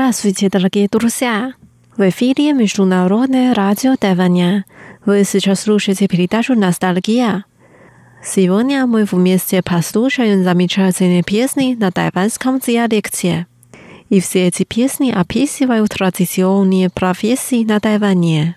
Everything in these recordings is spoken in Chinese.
Здравствуйте, дорогие друзья! В эфире Международное радио Тайваня. Вы сейчас слушаете передачу «Ностальгия». Сегодня мы вместе послушаем замечательные песни на тайванском диалекте. И все эти песни описывают традиционные профессии на Тайване.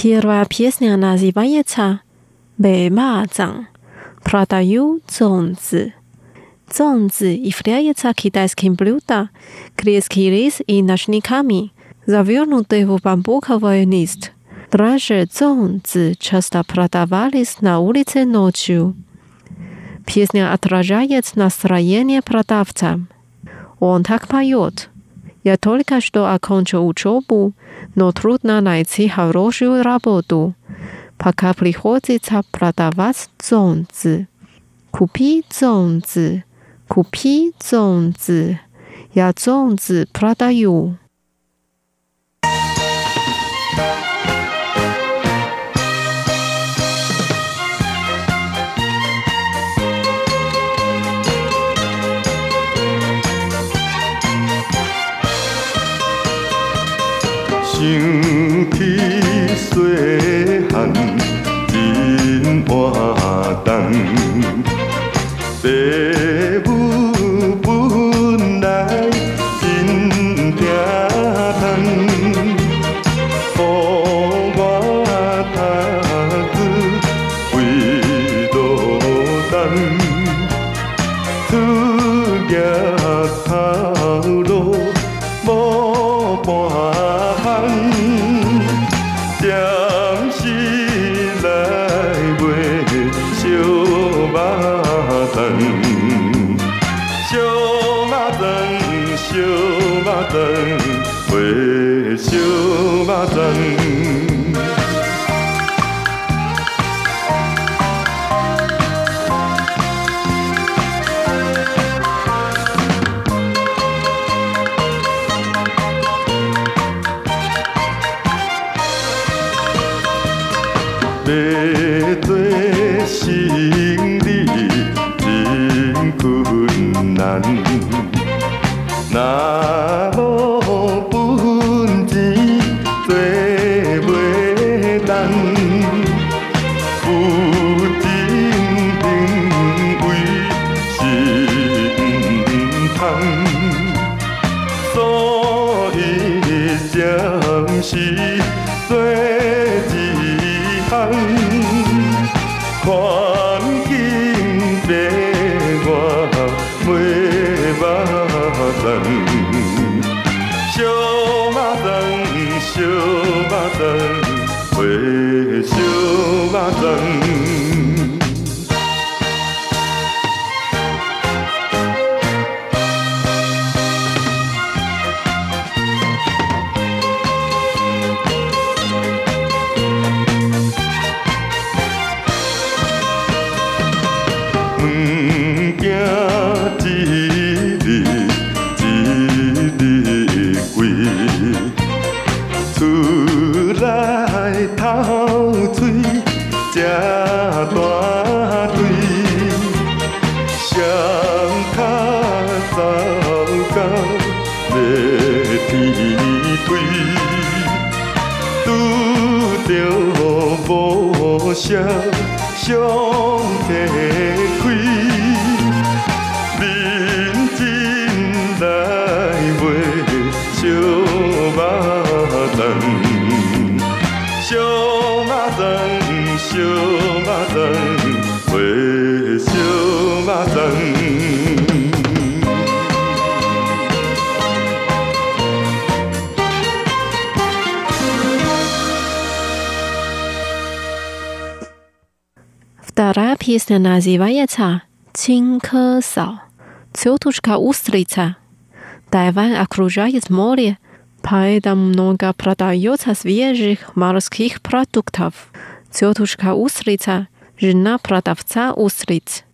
Первая песня называется «Бэмазан» «Продаю зонзы». Зонзы является китайским блюдом, грецкий рис и ночниками, завернутый в бамбуковый лист. Дрожжи зонзы часто продавались на улице ночью. Песня отражает настроение продавца. Он так поет – я только что окончил учебу, но трудно найти хорошую работу. Пока приходится продавать зонты. Купи зонты, купи зонты. Я зонты продаю. 想起细烧肉粽卖烧肉粽 Называется «Чинка Сау». Тетушка Устрица. Тайвань окружает море, Поэтому много продается свежих морских продуктов. Тетушка Устрица, жена продавца устриц.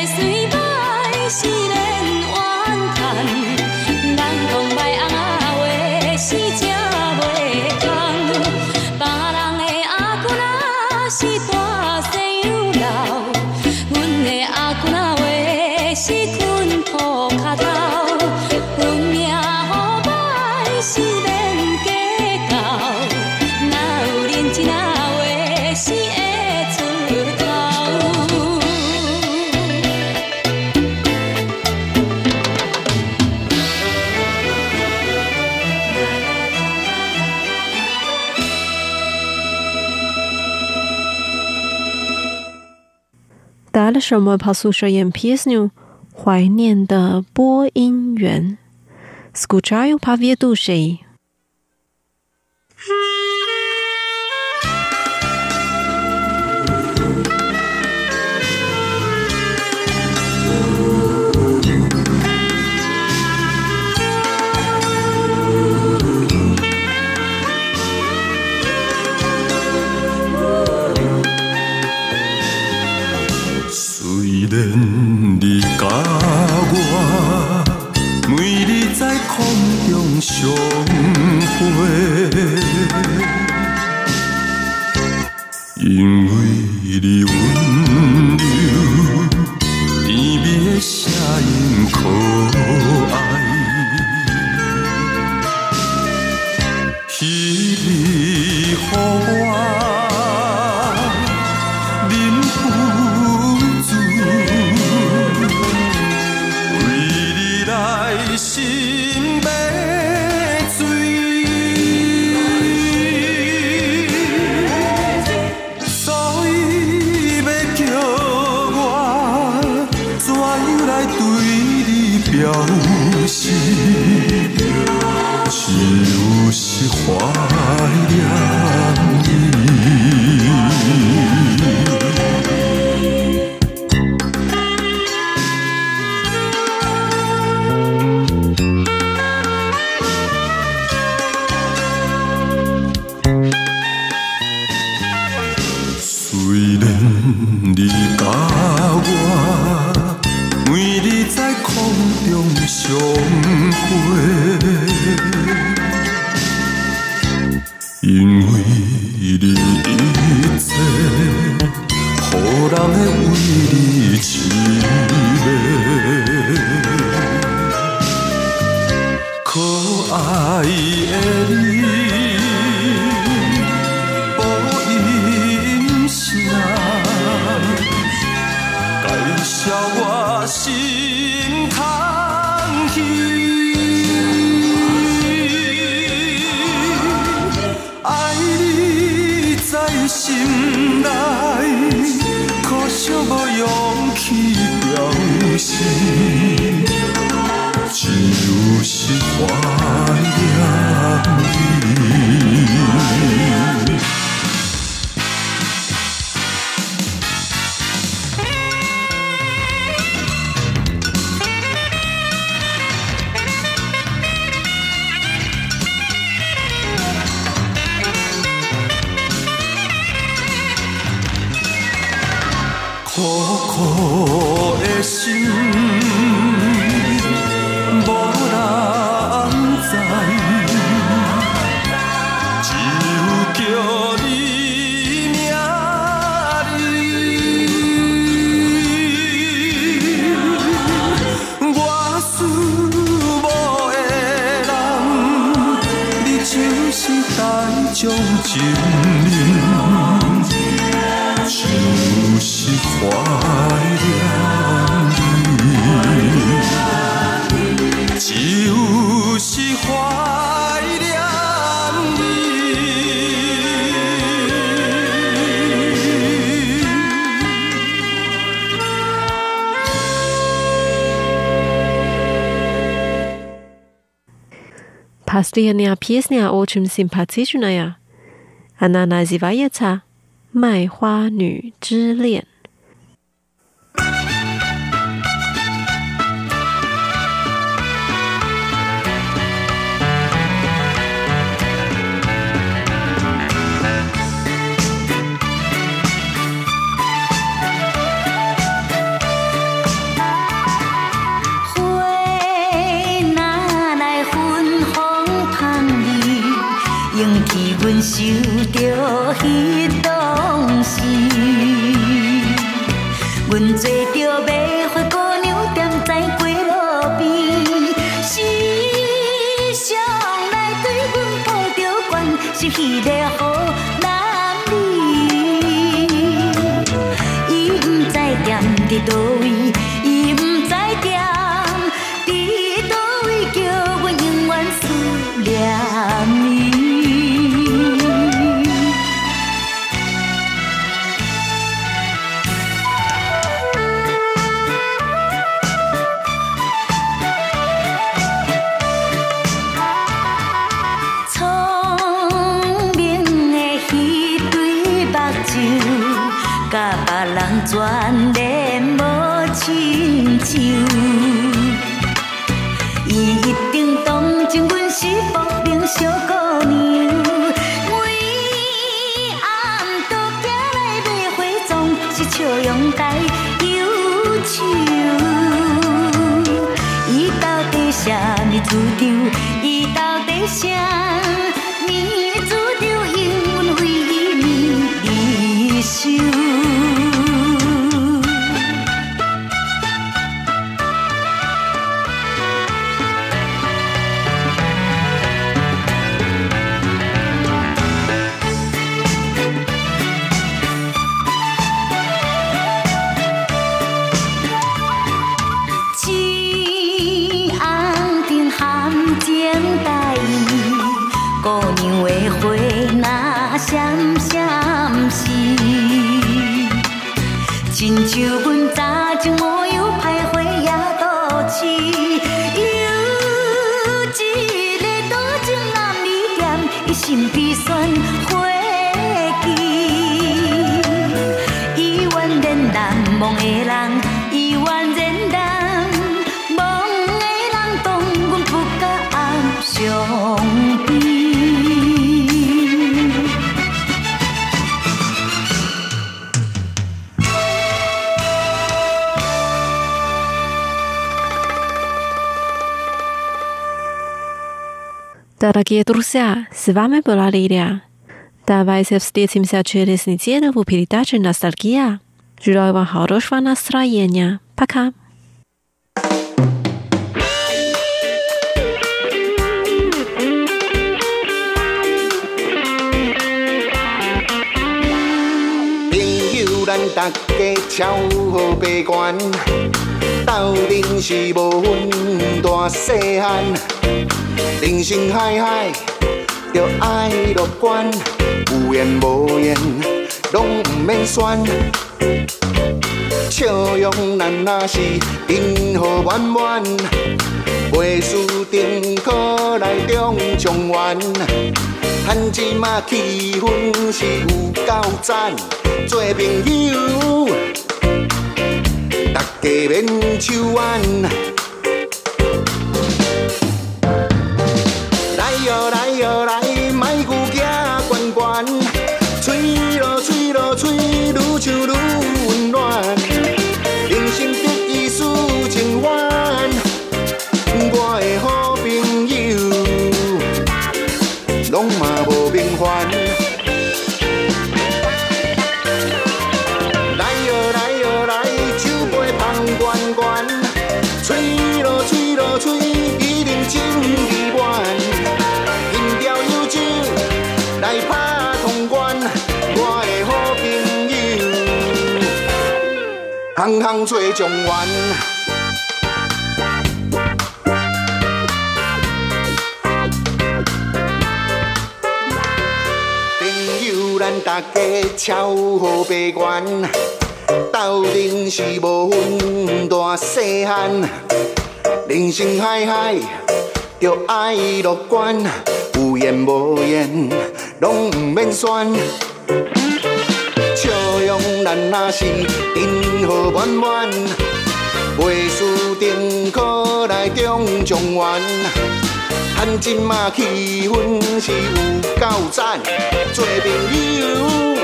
es 来了什么跑宿舍演 ps 女怀念的播音员 schoolchild pavia do she 좀 후에. 인구일이 온 是只有是怀念。旧情浓，是事怀。Pastiannya, psnia ojo simpati cunaya. Ananazi Bayeca, maihwa ni jilian. 的多伊。笑容该忧愁。伊到底啥物主张？伊到底啥？Дорогие друзья, с вами была Лилия. Давайте встретимся через неделю в передаче «Ностальгия». Желаю вам хорошего настроения. Пока.朋友，咱大家超好悲观，斗阵是无分大细汉， 人生海海，着爱乐观，有缘无缘，拢毋免选。笑容咱若是今好圆圆，袂输定可来中状元。咱即马气氛是有够赞，做朋友，大家免手腕。朋友，行行做状元。朋友，咱大家超好悲观，斗阵是无分大细汉，人生海海，着爱乐观，有缘无缘，拢毋免选。笑容咱那是真好满满，袂输定可来中状元。咱即马气氛是有够赞，做朋友，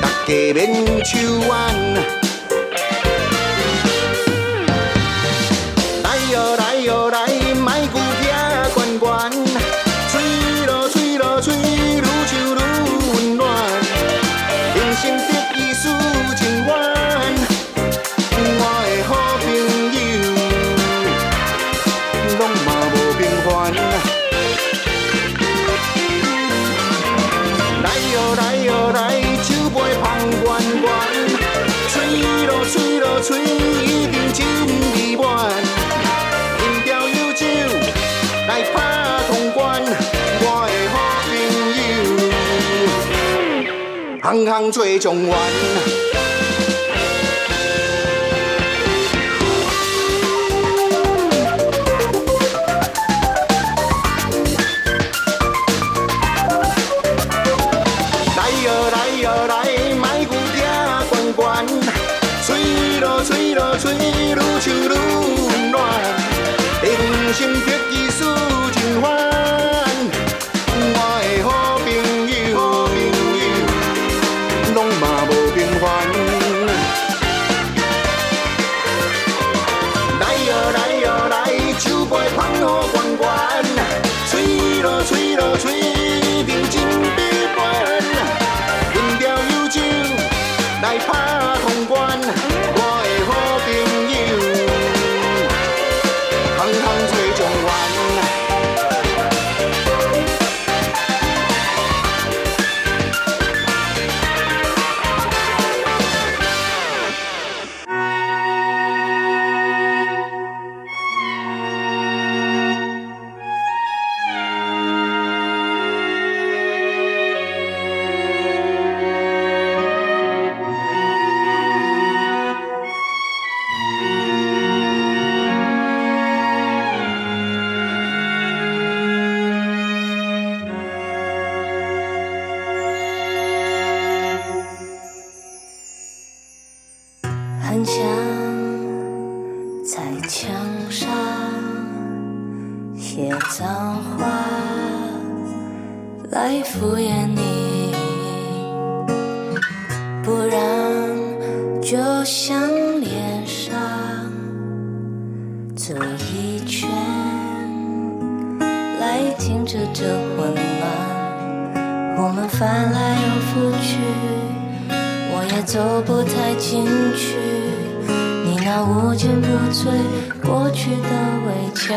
大家免手腕。行行做状元。来哟来哟来，莫牛行悬悬，吹咯吹咯吹，愈唱愈暖。人生写脏话来敷衍你，不然就像脸上走一圈，来停止这混乱，我们翻来又覆去，我也走不太进去。你那无坚不摧过去的围墙，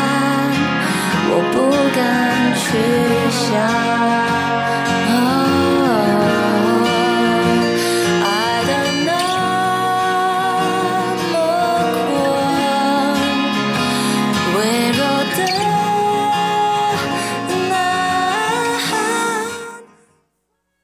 敢去想。